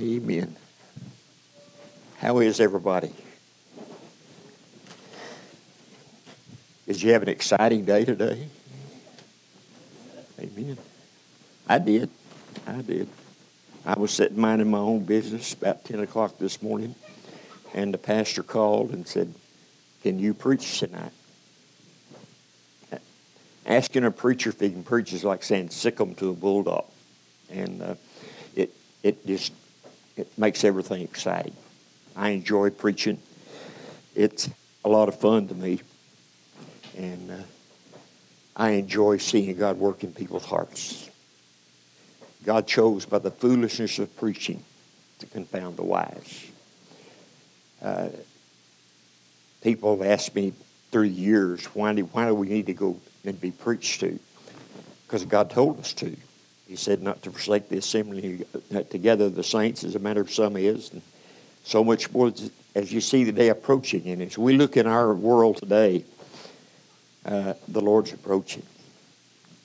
Amen. How is everybody? Did you have an exciting day today? Amen. I did. I did. I was sitting minding my own business about 10 o'clock this morning, and the pastor called and said, Can you preach tonight? Asking a preacher if he can preach is like saying sick 'em to a bulldog. And uh, it, it just it makes everything exciting. I enjoy preaching. It's a lot of fun to me. And uh, I enjoy seeing God work in people's hearts. God chose by the foolishness of preaching to confound the wise. Uh, people have asked me through years, why do, why do we need to go and be preached to? Because God told us to. He said not to forsake the assembly together of the saints, as a matter of some is, and so much more as you see the day approaching. And as we look in our world today, uh, the Lord's approaching.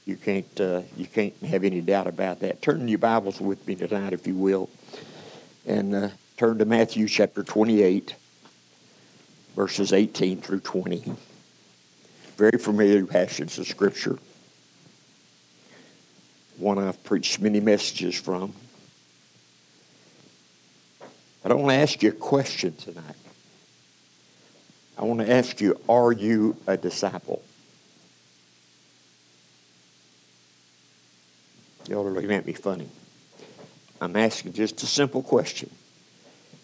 You can't uh, you can't have any doubt about that. Turn your Bibles with me tonight, if you will, and uh, turn to Matthew chapter 28, verses 18 through 20. Very familiar passages of Scripture. One I've preached many messages from. I don't want to ask you a question tonight. I want to ask you, are you a disciple? Y'all are looking at me funny. I'm asking just a simple question,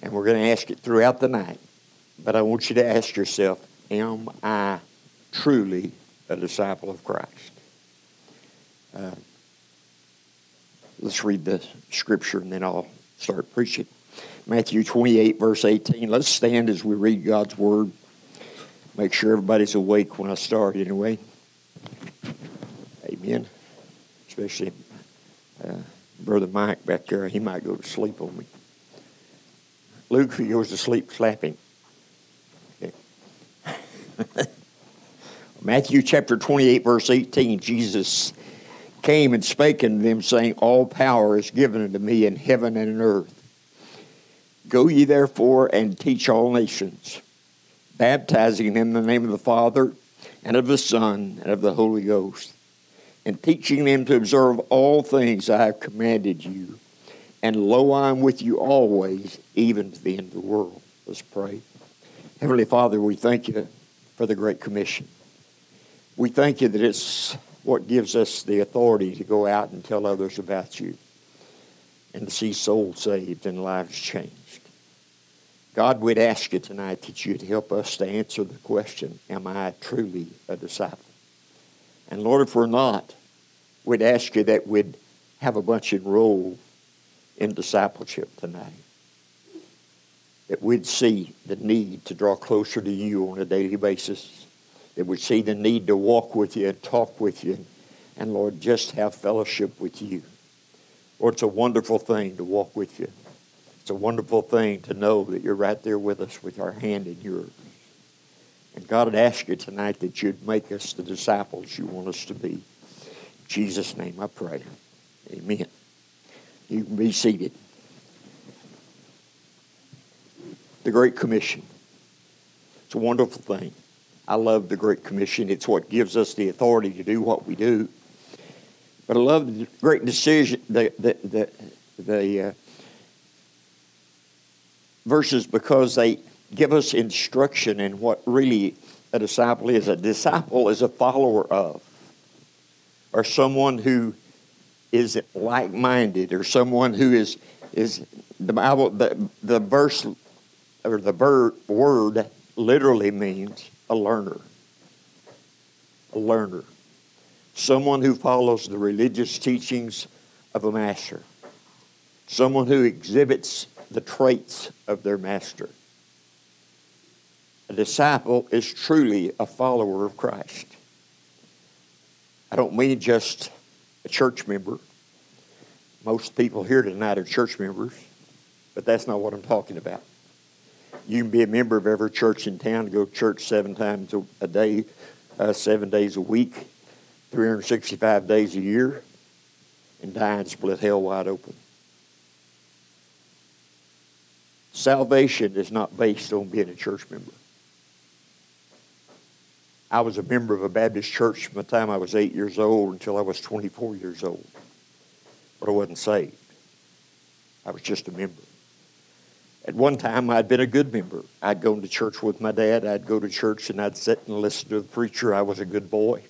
and we're going to ask it throughout the night. But I want you to ask yourself, am I truly a disciple of Christ? Uh, let's read the scripture and then I'll start preaching. Matthew 28, verse 18. Let's stand as we read God's word. Make sure everybody's awake when I start, anyway. Amen. Especially uh, Brother Mike back there. He might go to sleep on me. Luke, if he goes to sleep, slap him. Okay. Matthew chapter 28, verse 18. Jesus came and spake unto them, saying, All power is given unto me in heaven and in earth. Go ye therefore and teach all nations, baptizing them in the name of the Father, and of the Son, and of the Holy Ghost, and teaching them to observe all things I have commanded you. And lo, I am with you always, even to the end of the world. Let's pray. Heavenly Father, we thank you for the Great Commission. We thank you that it's what gives us the authority to go out and tell others about you and to see souls saved and lives changed. God, we'd ask you tonight that you'd help us to answer the question Am I truly a disciple? And Lord, if we're not, we'd ask you that we'd have a bunch enrolled in discipleship tonight. That we'd see the need to draw closer to you on a daily basis. That we'd see the need to walk with you and talk with you. And Lord, just have fellowship with you. Lord, it's a wonderful thing to walk with you. It's a wonderful thing to know that you're right there with us with our hand in yours. And God would ask you tonight that you'd make us the disciples you want us to be. In Jesus' name I pray. Amen. You can be seated. The Great Commission. It's a wonderful thing. I love the Great Commission. It's what gives us the authority to do what we do. But I love the great decision, the, the, the, the uh, verses because they give us instruction in what really a disciple is. A disciple is a follower of, or someone who is like minded, or someone who is is the Bible the the verse or the word literally means a learner. A learner. Someone who follows the religious teachings of a master. Someone who exhibits the traits of their master. A disciple is truly a follower of Christ. I don't mean just a church member. Most people here tonight are church members, but that's not what I'm talking about. You can be a member of every church in town, go to church seven times a day, uh, seven days a week, 365 days a year, and die and split hell wide open. salvation is not based on being a church member. I was a member of a Baptist church from the time I was eight years old until I was 24 years old. But I wasn't saved. I was just a member. At one time, I'd been a good member. I'd go to church with my dad. I'd go to church and I'd sit and listen to the preacher. I was a good boy.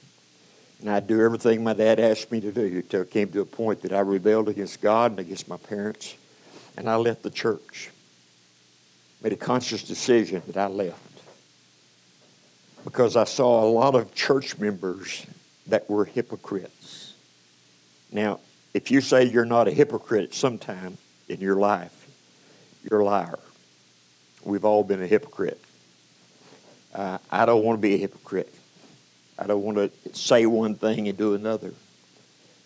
And I'd do everything my dad asked me to do until it came to a point that I rebelled against God and against my parents. And I left the church. Made a conscious decision that I left. Because I saw a lot of church members that were hypocrites. Now, if you say you're not a hypocrite sometime in your life, you're a liar. We've all been a hypocrite. Uh, I don't want to be a hypocrite. I don't want to say one thing and do another.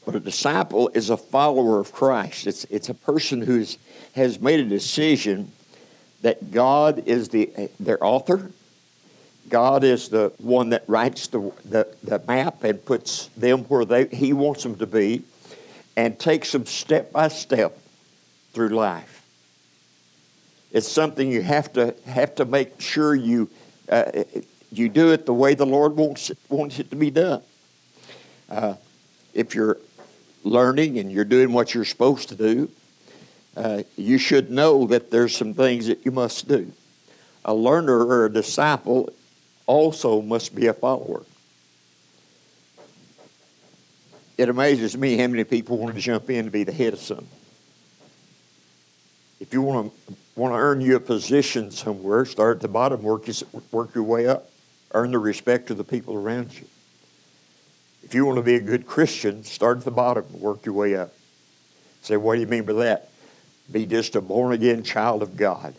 But a disciple is a follower of Christ. It's, it's a person who has made a decision that God is the, their author. God is the one that writes the, the, the map and puts them where they, He wants them to be and takes them step by step through life. It's something you have to have to make sure you uh, you do it the way the Lord wants it, wants it to be done. Uh, if you're learning and you're doing what you're supposed to do, uh, you should know that there's some things that you must do. A learner or a disciple also must be a follower. It amazes me how many people want to jump in to be the head of something. If you want to want to earn you a position somewhere, start at the bottom, work, work your way up, earn the respect of the people around you. If you want to be a good Christian, start at the bottom, work your way up. Say, what do you mean by that? Be just a born again child of God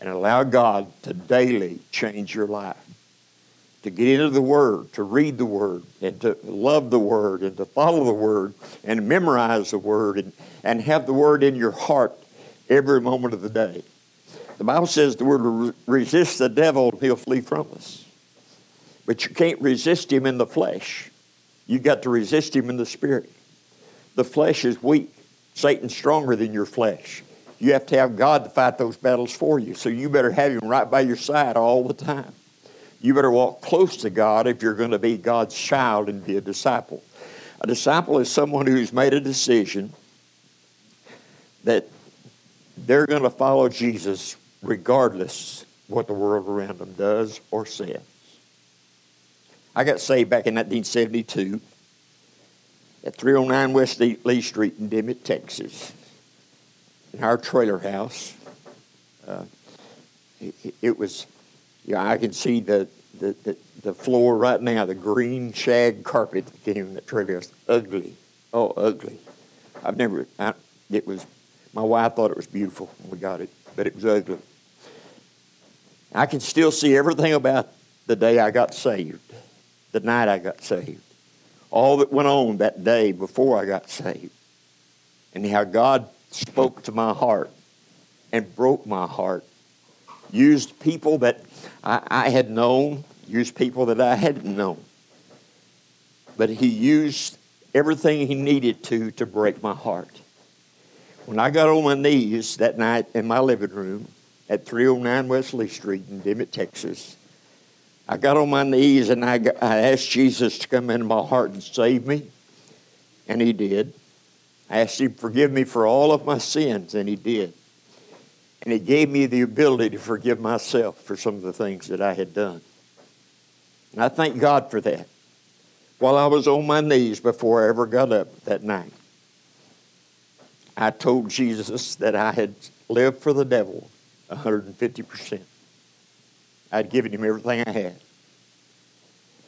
and allow God to daily change your life. To get into the Word, to read the Word, and to love the Word, and to follow the Word, and memorize the Word, and, and have the Word in your heart every moment of the day. The Bible says the word resist the devil he'll flee from us. But you can't resist him in the flesh. You got to resist him in the spirit. The flesh is weak. Satan's stronger than your flesh. You have to have God to fight those battles for you. So you better have him right by your side all the time. You better walk close to God if you're going to be God's child and be a disciple. A disciple is someone who's made a decision that they're going to follow Jesus regardless what the world around them does or says. I got saved back in 1972 at 309 West Lee Street in Dimmitt, Texas, in our trailer house. Uh, it, it, was, yeah, I can see the, the, the, the, floor right now, the green shag carpet that came in the trailer house. Ugly. Oh, ugly. I've never, I, it was my wife thought it was beautiful when we got it, but it was ugly. I can still see everything about the day I got saved, the night I got saved, all that went on that day before I got saved, and how God spoke to my heart and broke my heart. Used people that I, I had known, used people that I hadn't known. But He used everything He needed to to break my heart. When I got on my knees that night in my living room at 309 West Lee Street in Dimmitt, Texas, I got on my knees and I, got, I asked Jesus to come into my heart and save me, and He did. I asked Him to forgive me for all of my sins, and He did. And He gave me the ability to forgive myself for some of the things that I had done. And I thank God for that. While I was on my knees before I ever got up that night. I told Jesus that I had lived for the devil 150%. I'd given him everything I had.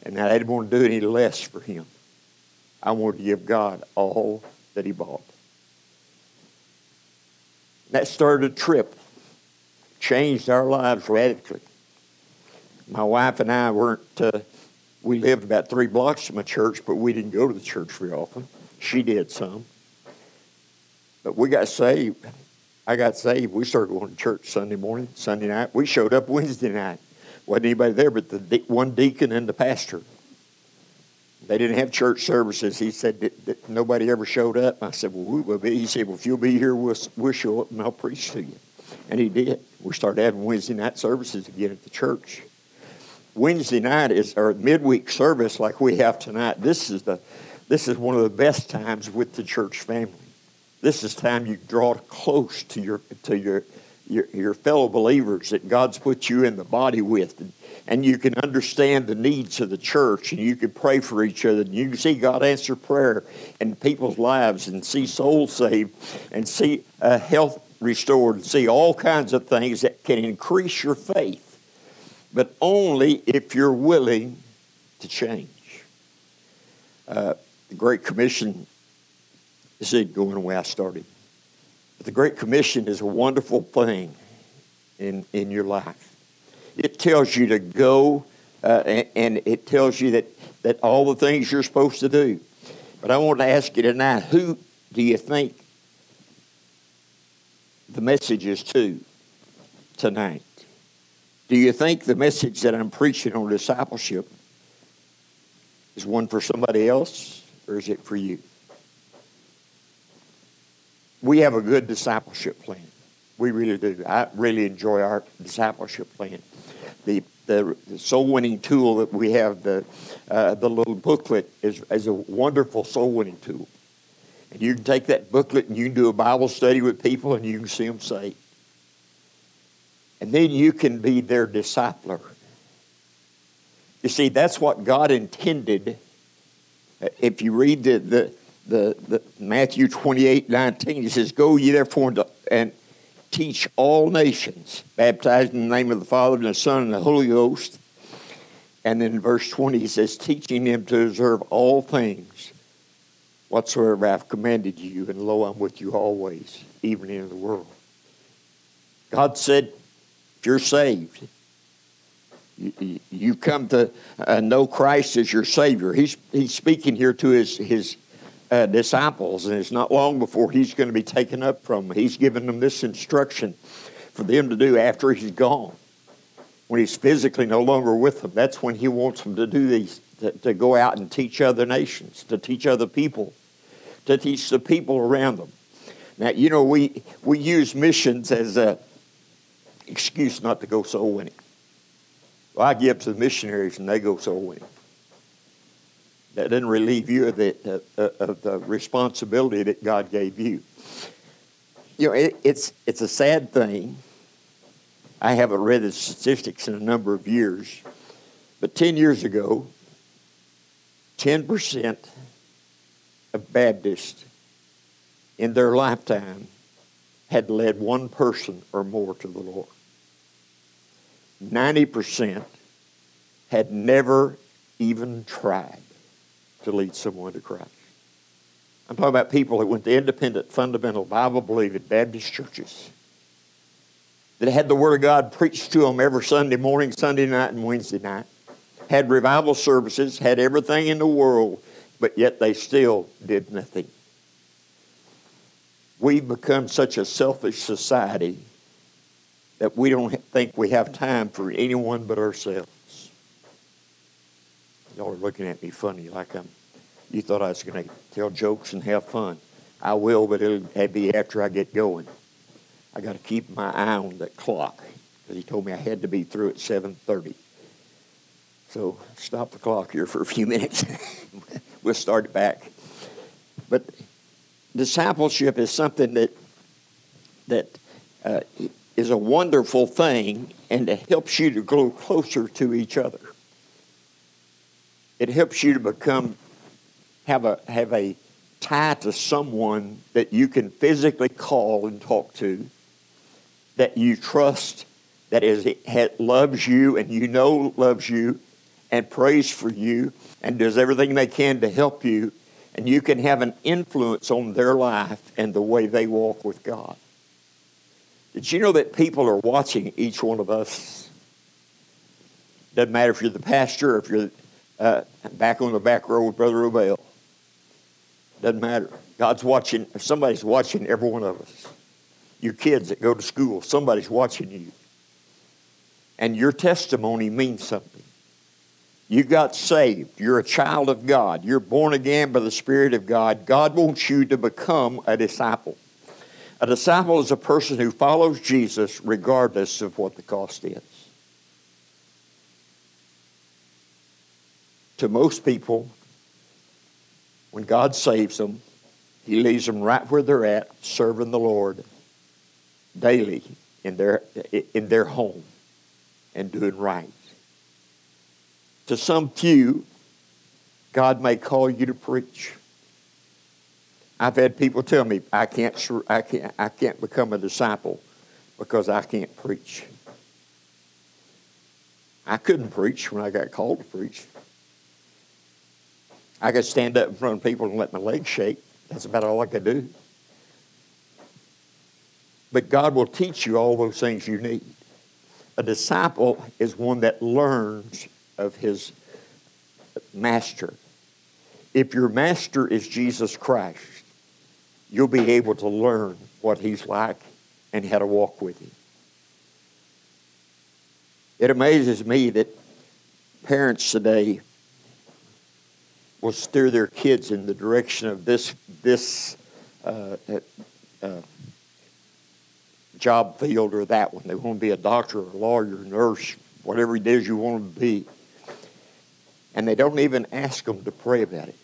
And I didn't want to do any less for him. I wanted to give God all that he bought. That started a trip, changed our lives radically. My wife and I weren't, uh, we lived about three blocks from a church, but we didn't go to the church very often. She did some. But we got saved. I got saved. We started going to church Sunday morning, Sunday night. We showed up Wednesday night. Wasn't anybody there but the de- one deacon and the pastor. They didn't have church services. He said that, that nobody ever showed up. I said, well, we will be. He said, well, if you'll be here, we'll, we'll show up and I'll preach to you. And he did. We started having Wednesday night services again at the church. Wednesday night is our midweek service like we have tonight. This is the this is one of the best times with the church family. This is time you draw close to your to your your, your fellow believers that God's put you in the body with. And, and you can understand the needs of the church and you can pray for each other and you can see God answer prayer in people's lives and see souls saved and see uh, health restored and see all kinds of things that can increase your faith, but only if you're willing to change. Uh, the Great Commission is it going the way I started. But the Great Commission is a wonderful thing in, in your life. It tells you to go, uh, and, and, it tells you that, that all the things you're supposed to do. But I want to ask you tonight who do you think the message is to tonight? Do you think the message that I'm preaching on discipleship is one for somebody else, or is it for you? We have a good discipleship plan. We really do. I really enjoy our discipleship plan. The, the, the soul winning tool that we have, the, uh, the little booklet, is, is a wonderful soul winning tool. And you can take that booklet and you can do a Bible study with people and you can see them saved. And then you can be their discipler. You see, that's what God intended. If you read the, the, the, the Matthew 28 19, he says, Go ye therefore and teach all nations, baptizing in the name of the Father and the Son and the Holy Ghost. And then in verse 20, he says, Teaching them to observe all things whatsoever I've commanded you, and lo, I'm with you always, even in the world. God said, if you're saved, you, you come to uh, know Christ as your Savior. He's, he's speaking here to his, his uh, disciples, and it's not long before he's going to be taken up from them. He's given them this instruction for them to do after he's gone. When he's physically no longer with them, that's when he wants them to do these, to, to go out and teach other nations, to teach other people, to teach the people around them. Now, you know, we, we use missions as a excuse not to go soul winning. Well, I give to the missionaries and they go soul winning that doesn't relieve you of the, uh, of the responsibility that God gave you. You know, it, it's, it's a sad thing. I haven't read the statistics in a number of years, but 10 years ago, 10% of Baptists in their lifetime had led one person or more to the Lord. 90% had never even tried to lead someone to Christ. I'm talking about people that went to independent, fundamental, Bible believing Baptist churches that had the Word of God preached to them every Sunday morning, Sunday night, and Wednesday night, had revival services, had everything in the world, but yet they still did nothing. We've become such a selfish society that we don't think we have time for anyone but ourselves. Y'all are looking at me funny like I'm. You thought I was going to tell jokes and have fun. I will, but it'll be after I get going. I got to keep my eye on that clock because he told me I had to be through at 7:30. So stop the clock here for a few minutes. we'll start it back. But discipleship is something that that uh, is a wonderful thing and it helps you to grow closer to each other. It helps you to become, have a, have a tie to someone that you can physically call and talk to, that you trust, that is, loves you and you know loves you and prays for you and does everything they can to help you, and you can have an influence on their life and the way they walk with God. Did you know that people are watching each one of us? Doesn't matter if you're the pastor or if you're uh, back on the back row with Brother Obel. Doesn't matter. God's watching, somebody's watching every one of us. Your kids that go to school, somebody's watching you. And your testimony means something. You got saved. You're a child of God. You're born again by the Spirit of God. God wants you to become a disciple. A disciple is a person who follows Jesus regardless of what the cost is. To most people, when God saves them, He leaves them right where they're at, serving the Lord daily in their, in their home and doing right. To some few, God may call you to preach. I've had people tell me I can't, I can't, I can't become a disciple because I can't preach. I couldn't preach when I got called to preach. I could stand up in front of people and let my legs shake. That's about all I could do. But God will teach you all those things you need. A disciple is one that learns of his master. If your master is Jesus Christ, you'll be able to learn what he's like and how to walk with him. It amazes me that parents today will steer their kids in the direction of this this uh, uh, job field or that one. They want to be a doctor, or a lawyer, nurse, whatever it is you want to be. And they don't even ask them to pray about it.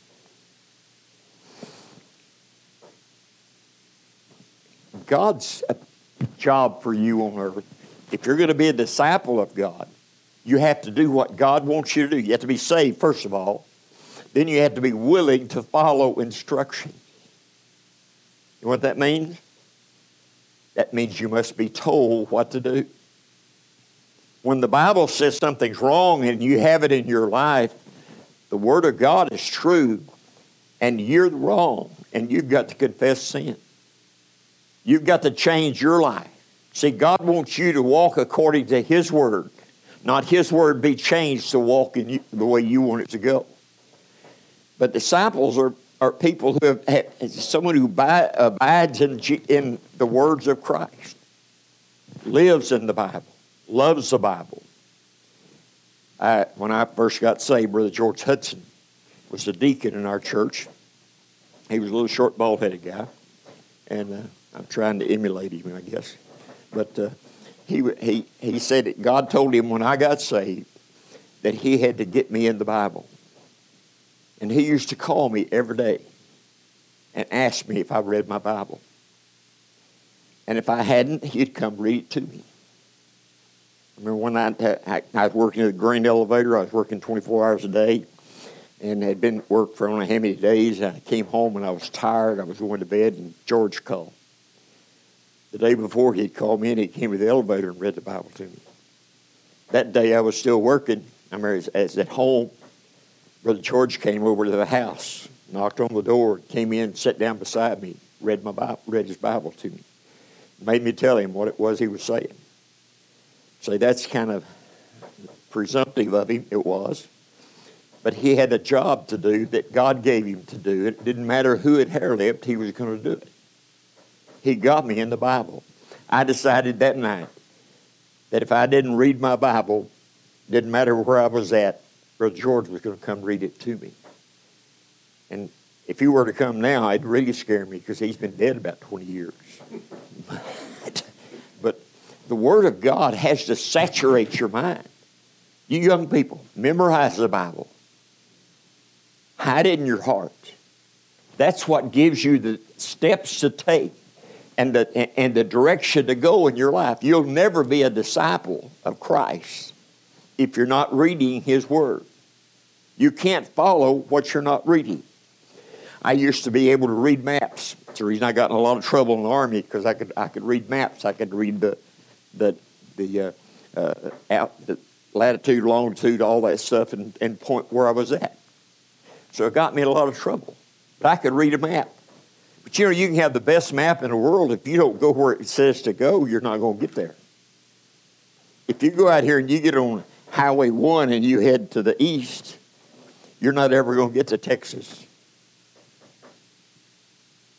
God's job for you on earth, if you're going to be a disciple of God, you have to do what God wants you to do. You have to be saved, first of all. Then you have to be willing to follow instruction. You know what that means? That means you must be told what to do. When the Bible says something's wrong and you have it in your life, the Word of God is true and you're wrong and you've got to confess sin. You've got to change your life. See, God wants you to walk according to His Word, not His Word be changed to walk in you, the way you want it to go. But disciples are, are people who have, have someone who abides in, in the words of Christ, lives in the Bible, loves the Bible. I, when I first got saved, Brother George Hudson was a deacon in our church. He was a little short, bald headed guy. And uh, I'm trying to emulate him, I guess. But uh, he, he, he said that God told him when I got saved that he had to get me in the Bible. And he used to call me every day and ask me if I read my Bible. And if I hadn't, he'd come read it to me. I remember one night uh, I, I was working at the grain elevator. I was working 24 hours a day and had been at work for know how many days. And I came home and I was tired. I was going to bed, and George called. The day before, he'd called me and he came to the elevator and read the Bible to me. That day, I was still working. I remember I was at home Brother George came over to the house, knocked on the door, came in, sat down beside me, read my Bible, read his Bible to me, made me tell him what it was he was saying. Say that's kind of presumptive of him. It was, but he had a job to do that God gave him to do. It didn't matter who had hair lipped; he was going to do it. He got me in the Bible. I decided that night that if I didn't read my Bible, didn't matter where I was at, Brother George was going to come read it to me. And if he were to come now, it'd really scare me because he's been dead about 20 years. but, but the Word of God has to saturate your mind. You young people, memorize the Bible. Hide it in your heart. That's what gives you the steps to take and the, and the direction to go in your life. You'll never be a disciple of Christ if you're not reading His Word. You can't follow what you're not reading. I used to be able to read maps. It's the reason I got in a lot of trouble in the army because I could I could read maps. I could read the the the uh, uh, out the latitude, longitude, all that stuff, and, and point where I was at. So it got me in a lot of trouble. But I could read a map. But you know, you can have the best map in the world. If you don't go where it says to go, you're not going to get there. If you go out here and you get on Highway 1 and you head to the east, you're not ever going to get to Texas.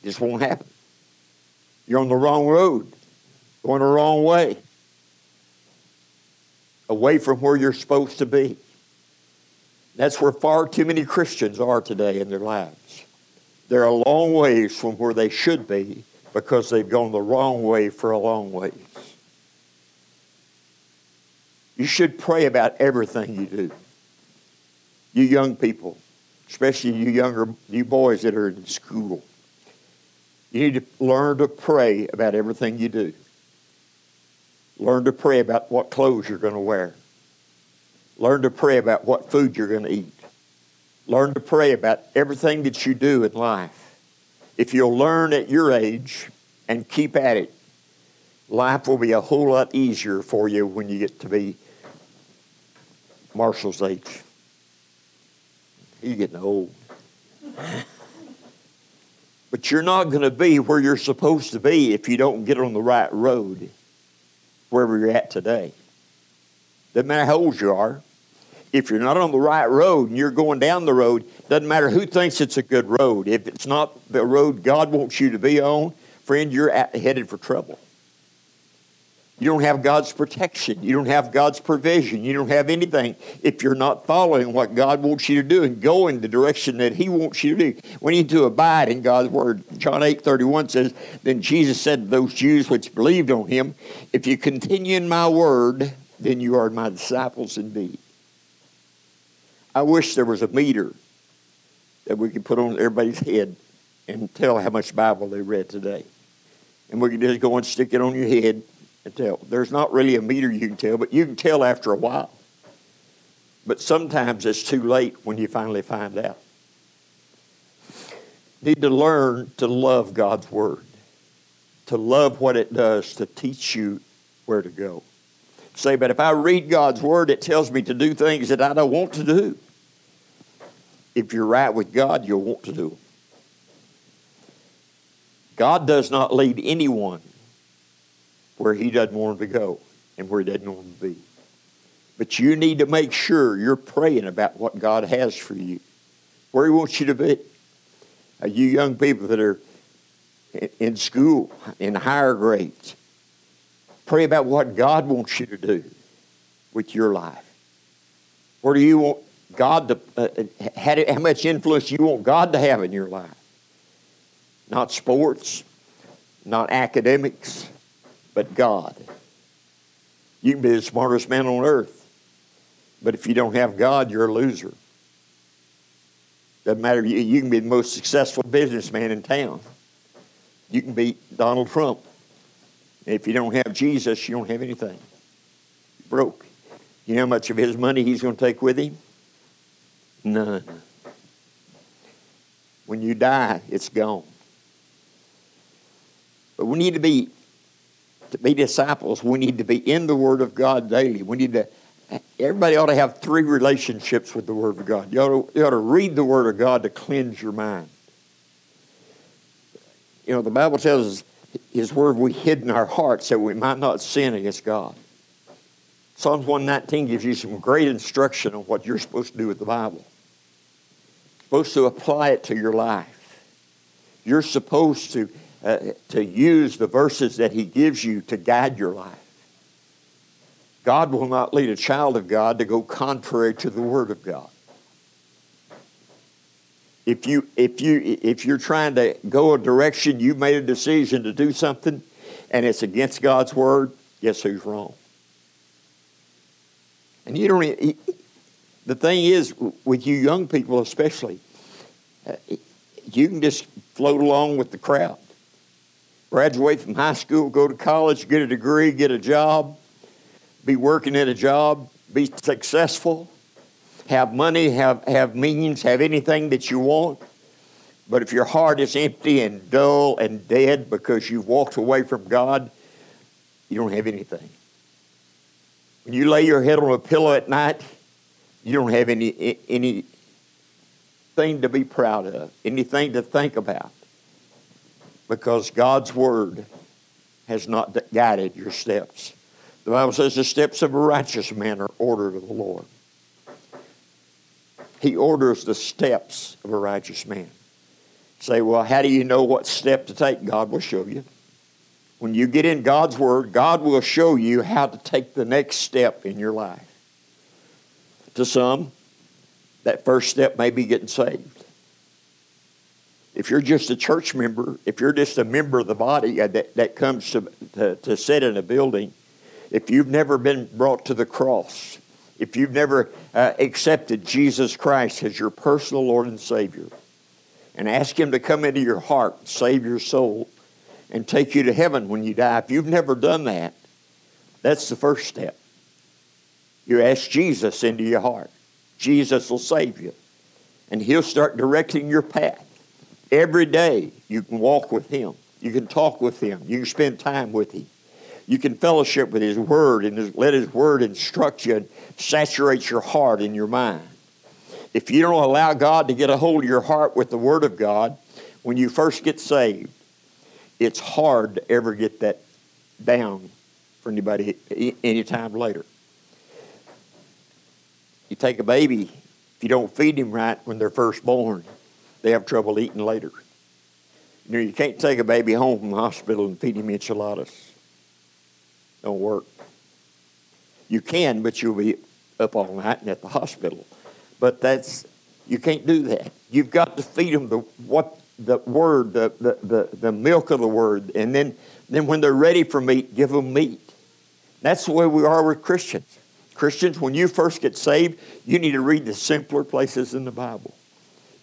This won't happen. You're on the wrong road, going the wrong way, away from where you're supposed to be. That's where far too many Christians are today in their lives. They're a long ways from where they should be because they've gone the wrong way for a long ways. You should pray about everything you do. You young people, especially you younger, you boys that are in school, you need to learn to pray about everything you do. Learn to pray about what clothes you're going to wear. Learn to pray about what food you're going to eat. Learn to pray about everything that you do in life. If you'll learn at your age and keep at it, life will be a whole lot easier for you when you get to be Marshall's age. He's getting old. But you're not going to be where you're supposed to be if you don't get on the right road wherever you're at today. Doesn't matter how old you are. If you're not on the right road and you're going down the road, doesn't matter who thinks it's a good road. If it's not the road God wants you to be on, friend, you're headed for trouble. You don't have God's protection. You don't have God's provision. You don't have anything if you're not following what God wants you to do and going the direction that He wants you to do. We need to abide in God's word. John 8 31 says, Then Jesus said to those Jews which believed on Him, If you continue in my word, then you are my disciples indeed. I wish there was a meter that we could put on everybody's head and tell how much Bible they read today. And we could just go and stick it on your head and tell. There's not really a meter you can tell, but you can tell after a while. But sometimes it's too late when you finally find out. Need to learn to love God's Word, to love what it does to teach you where to go. Say, but if I read God's Word, it tells me to do things that I don't want to do. If you're right with God, you'll want to do them. God does not lead anyone where he doesn't want them to go and where he doesn't want them to be. But you need to make sure you're praying about what God has for you, where he wants you to be. Uh, you young people that are in school, in higher grades, pray about what God wants you to do with your life. Where do you want God to, uh, uh how, how much influence you want God to have in your life? Not sports, not academics, but God. You can be the smartest man on earth, but if you don't have God, you're a loser. Doesn't matter. You, can be the most successful businessman in town. You can beat Donald Trump. If you don't have Jesus, you don't have anything. You're broke. You know how much of his money he's going to take with him? None. When you die, it's gone. But we need to be to be disciples, we need to be in the Word of God daily. We need to, everybody ought to have three relationships with the Word of God. You ought to, you ought to read the Word of God to cleanse your mind. You know, the Bible tells us His Word we hid in our hearts that we might not sin against God. Psalms 119 gives you some great instruction on what you're supposed to do with the Bible. You're supposed to apply it to your life. You're supposed to uh, to use the verses that He gives you to guide your life. God will not lead a child of God to go contrary to the Word of God. If you if you if you're trying to go a direction, you made a decision to do something, and it's against God's word, guess who's wrong? And you don't. The thing is, with you young people especially, uh, you can just float along with the crowd graduate from high school, go to college, get a degree, get a job, be working at a job, be successful, have money, have, have means, have anything that you want. But if your heart is empty and dull and dead because you've walked away from God, you don't have anything. When you lay your head on a pillow at night, you don't have any anything to be proud of, anything to think about because God's Word has not guided your steps. The Bible says the steps of a righteous man are ordered of the Lord. He orders the steps of a righteous man. Say, well, how do you know what step to take? God will show you. When you get in God's Word, God will show you how to take the next step in your life. To some, that first step may be getting saved. If you're just a church member, if you're just a member of the body uh, that, that comes to, to, to sit in a building, if you've never been brought to the cross, if you've never uh, accepted Jesus Christ as your personal Lord and Savior, and ask Him to come into your heart, save your soul, and take you to heaven when you die, if you've never done that, that's the first step. You ask Jesus into your heart. Jesus will save you. And He'll start directing your path. Every day you can walk with Him. You can talk with Him. You can spend time with Him. You can fellowship with His Word and let His Word instruct you and saturate your heart and your mind. If you don't allow God to get a hold of your heart with the Word of God, when you first get saved, it's hard to ever get that down for anybody anytime later. You take a baby, if you don't feed him right when they're first born, they have trouble eating later. You know, you can't take a baby home from the hospital and feed him enchiladas. Don't work. You can, but you'll be up all night and at the hospital. But that's you can't do that. You've got to feed them the what the word, the, the, the, the milk of the word, and then then when they're ready for meat, give them meat. That's the way we are with Christians. Christians, when you first get saved, you need to read the simpler places in the Bible.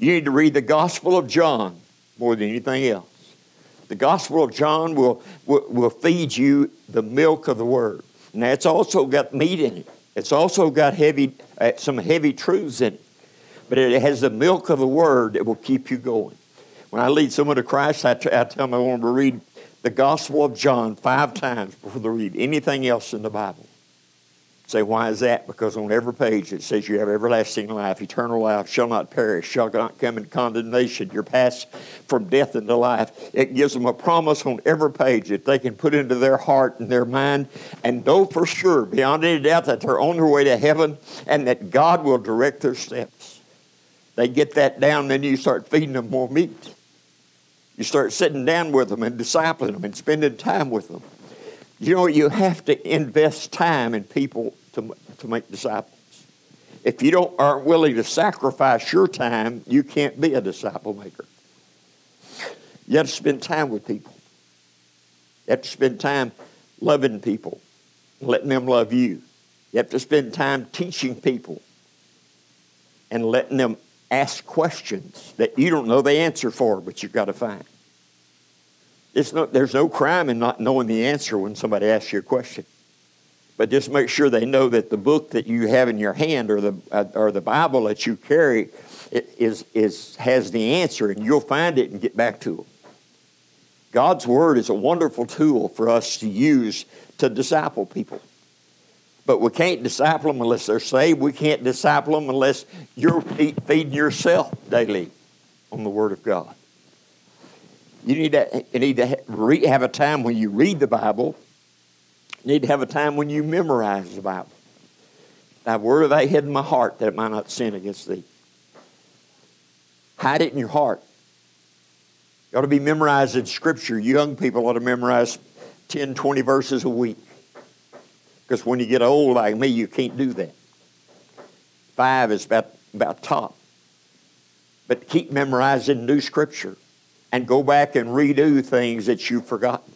You need to read the Gospel of John more than anything else. The Gospel of John will, will, will feed you the milk of the Word. Now, it's also got meat in it. It's also got heavy, uh, some heavy truths in it. But it has the milk of the Word that will keep you going. When I lead someone to Christ, I, t- I tell them I want them to read the Gospel of John five times before they read anything else in the Bible. Say, why is that? Because on every page it says you have everlasting life, eternal life, shall not perish, shall not come in condemnation. You're passed from death into life. It gives them a promise on every page that they can put into their heart and their mind and know for sure, beyond any doubt, that they're on their way to heaven and that God will direct their steps. They get that down, then you start feeding them more meat. You start sitting down with them and discipling them and spending time with them. You know, you have to invest time in people to, to make disciples. If you don't aren't willing to sacrifice your time, you can't be a disciple maker. You have to spend time with people. You have to spend time loving people, letting them love you. You have to spend time teaching people and letting them ask questions that you don't know the answer for, but you've got to find. It's No, there's no crime in not knowing the answer when somebody asks you a question but just make sure they know that the book that you have in your hand or the, uh, or the Bible that you carry is, is, has the answer, and you'll find it and get back to them. God's Word is a wonderful tool for us to use to disciple people. But we can't disciple them unless they're saved. We can't disciple them unless you're feeding yourself daily on the Word of God. You need to, you need to have a time when you read the Bible you need to have a time when you memorize the Bible. Thy word have I hid in my heart that it might not sin against thee. Hide it in your heart. You ought to be memorized in Scripture. Young people ought to memorize 10, 20 verses a week. Because when you get old like me, you can't do that. Five is about, about top. But keep memorizing new Scripture and go back and redo things that you've forgotten.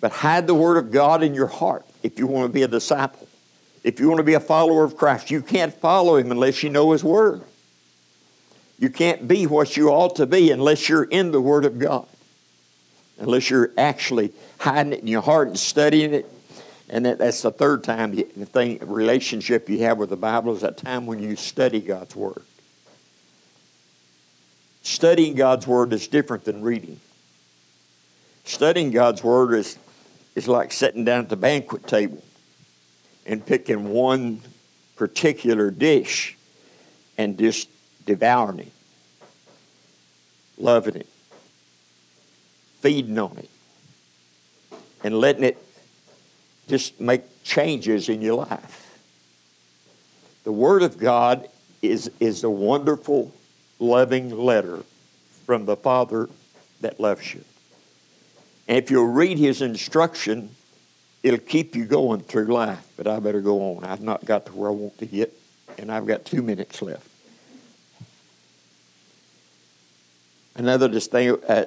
But hide the Word of God in your heart if you want to be a disciple. If you want to be a follower of Christ, you can't follow Him unless you know His Word. You can't be what you ought to be unless you're in the Word of God. Unless you're actually hiding it in your heart and studying it. And that, that's the third time the thing relationship you have with the Bible is that time when you study God's Word. Studying God's Word is different than reading. Studying God's Word is it's like sitting down at the banquet table and picking one particular dish and just devouring it, loving it, feeding on it, and letting it just make changes in your life. The Word of God is, is a wonderful, loving letter from the Father that loves you. And if you'll read his instruction, it'll keep you going through life. But I better go on. I've not got to where I want to get, and I've got two minutes left. Another thing, uh,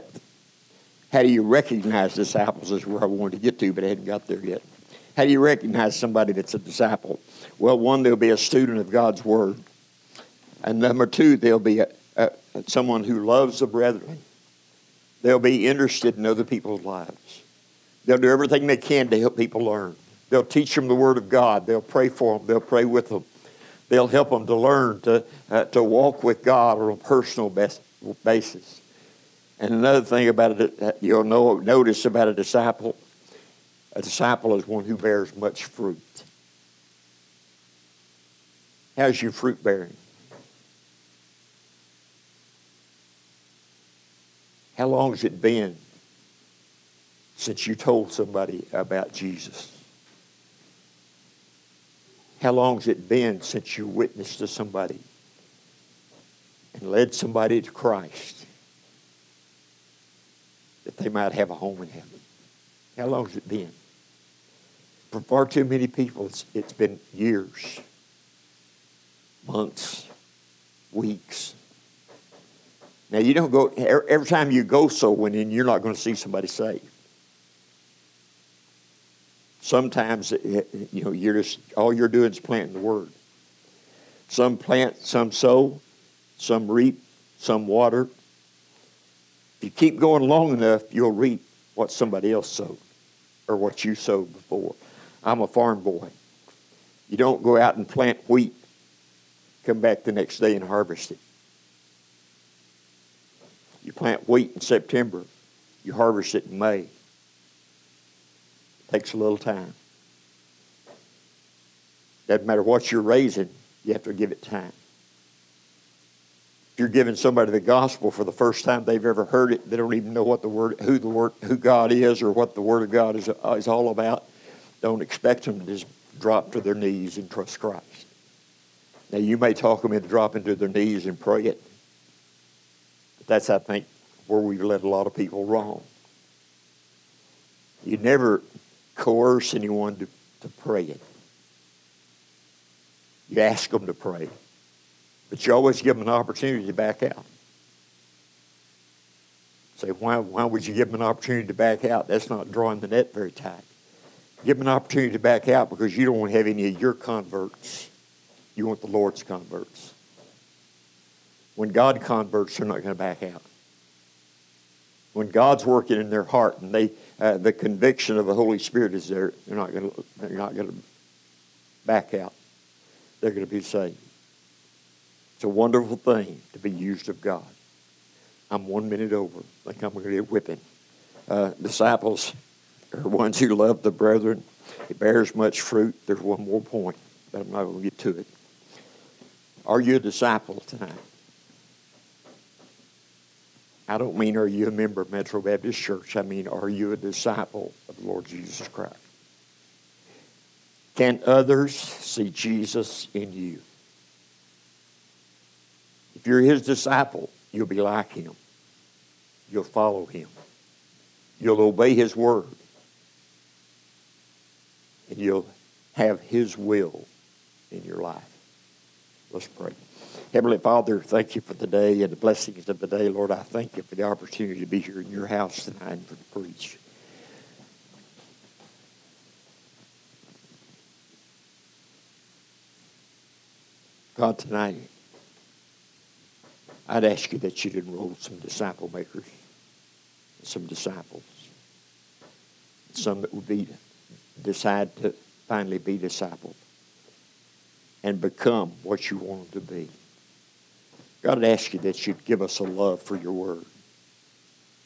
how do you recognize disciples is where I wanted to get to, but I hadn't got there yet. How do you recognize somebody that's a disciple? Well, one, they'll be a student of God's Word. And number two, they'll be a, a, someone who loves the brethren. They'll be interested in other people's lives. They'll do everything they can to help people learn. They'll teach them the Word of God. They'll pray for them. They'll pray with them. They'll help them to learn to, uh, to walk with God on a personal basis. And another thing about it, you'll know, notice about a disciple, a disciple is one who bears much fruit. How's your fruit bearing? How long has it been since you told somebody about Jesus? How long has it been since you witnessed to somebody and led somebody to Christ that they might have a home in heaven? How long has it been? For far too many people, it's, it's been years, months, weeks. Now, you don't go, every time you go so in, you're not going to see somebody saved. Sometimes, eh, eh, you know, you're just, all you're doing is planting the word. Some plant, some sow, some reap, some water. If you keep going long enough, you'll reap what somebody else sowed or what you sowed before. I'm a farm boy. You don't go out and plant wheat, come back the next day and harvest it. You plant wheat in September, you harvest it in May. It Takes a little time. Doesn't matter what you're raising, you have to give it time. If you're giving somebody the gospel for the first time they've ever heard it, they don't even know what the word, who the word, who God is, or what the Word of God is, is all about. Don't expect them to just drop to their knees and trust Christ. Now you may talk them into dropping to their knees and pray it, that's I think where we've led a lot of people wrong. You never coerce anyone to, to pray it. You ask them to pray. But you always give them an opportunity to back out. Say, why, why would you give them an opportunity to back out? That's not drawing the net very tight. Give them an opportunity to back out because you don't want to have any of your converts. You want the Lord's converts. When God converts, they're not going to back out. When God's working in their heart and they uh, the conviction of the Holy Spirit is there. They're not going to. They're not going to back out. They're going to be saved. It's a wonderful thing to be used of God. I'm one minute over. I think I'm going to get whipping. Uh, disciples are ones who love the brethren. It bears much fruit. There's one more point, but I'm not going to get to it. Are you a disciple tonight? I don't mean are you a member of Metro Baptist Church. I mean, are you a disciple of the Lord Jesus Christ? Can others see Jesus in you? If you're his disciple, you'll be like him. You'll follow him. You'll obey his word. And you'll have his will in your life. Let's pray. Heavenly Father, thank you for the day and the blessings of the day. Lord, I thank you for the opportunity to be here in your house tonight and for to preach. God, tonight, I'd ask you that you'd enroll some disciple makers, some disciples, some that would be decide to finally be discipled and become what you want them to be. God, I'd ask you that you'd give us a love for your word,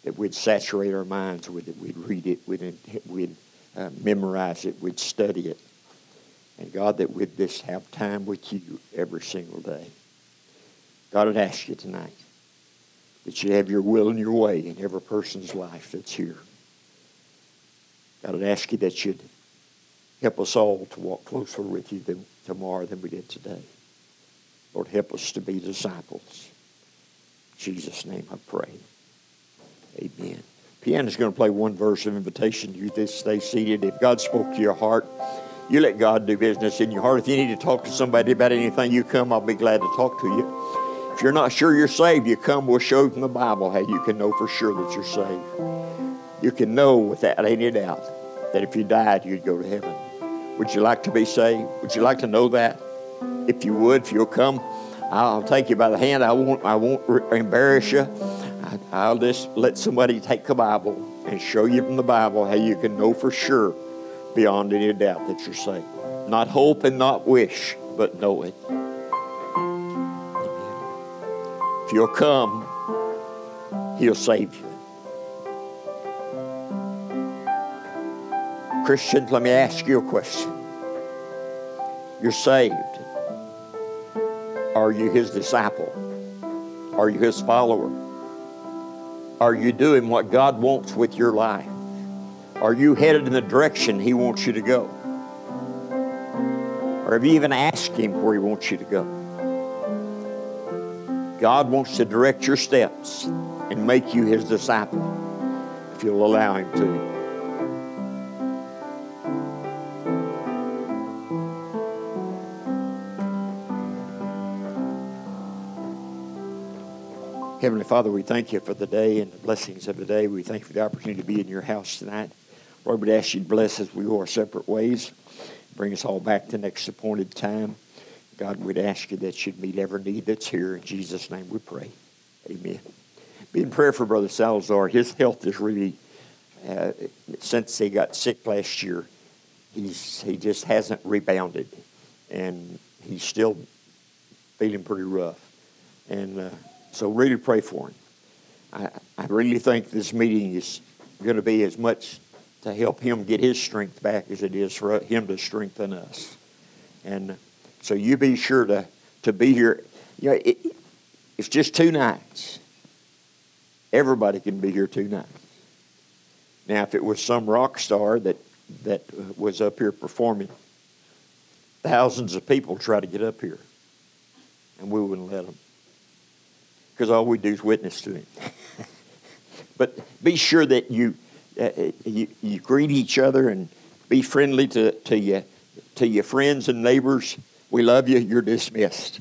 that we'd saturate our minds with it, we'd read it, we'd, we'd uh, memorize it, we'd study it. And God, that we'd just have time with you every single day. God, I'd ask you tonight that you have your will and your way in every person's life that's here. God, I'd ask you that you'd help us all to walk closer with you than, tomorrow than we did today. Lord, help us to be disciples. In Jesus' name I pray. Amen. Piano's going to play one verse of invitation. You just stay seated. If God spoke to your heart, you let God do business in your heart. If you need to talk to somebody about anything, you come. I'll be glad to talk to you. If you're not sure you're saved, you come, we'll show you from the Bible how you can know for sure that you're saved. You can know without any doubt that if you died, you'd go to heaven. Would you like to be saved? Would you like to know that? If you would, if you'll come, I'll take you by the hand. I won't, I won't embarrass you. I'll just let somebody take the Bible and show you from the Bible how you can know for sure, beyond any doubt, that you're saved. Not hope and not wish, but know it. If you'll come, He'll save you. Christians, let me ask you a question. You're saved. Are you His disciple? Are you His follower? Are you doing what God wants with your life? Are you headed in the direction He wants you to go? Or have you even asked Him where He wants you to go? God wants to direct your steps and make you His disciple if you'll allow Him to. Heavenly Father, we thank you for the day and the blessings of the day. We thank you for the opportunity to be in your house tonight. Lord, we'd ask you to bless as we go our separate ways. Bring us all back to next appointed time. God, we'd ask you that you'd meet every need that's here. In Jesus' name we pray. Amen. Be in prayer for Brother Salazar. His health is really, uh, since he got sick last year, he's, he just hasn't rebounded. And he's still feeling pretty rough. And uh, so really pray for him. I, I really think this meeting is going to be as much to help him get his strength back as it is for him to strengthen us. And so you be sure to, to be here. You know, it, it's just two nights. Everybody can be here two nights. Now, if it was some rock star that, that was up here performing, thousands of people try to get up here, and we wouldn't let them because all we do is witness to him. but be sure that you, uh, you, you greet each other and be friendly to, to, you, to your friends and neighbors. We love you. You're dismissed.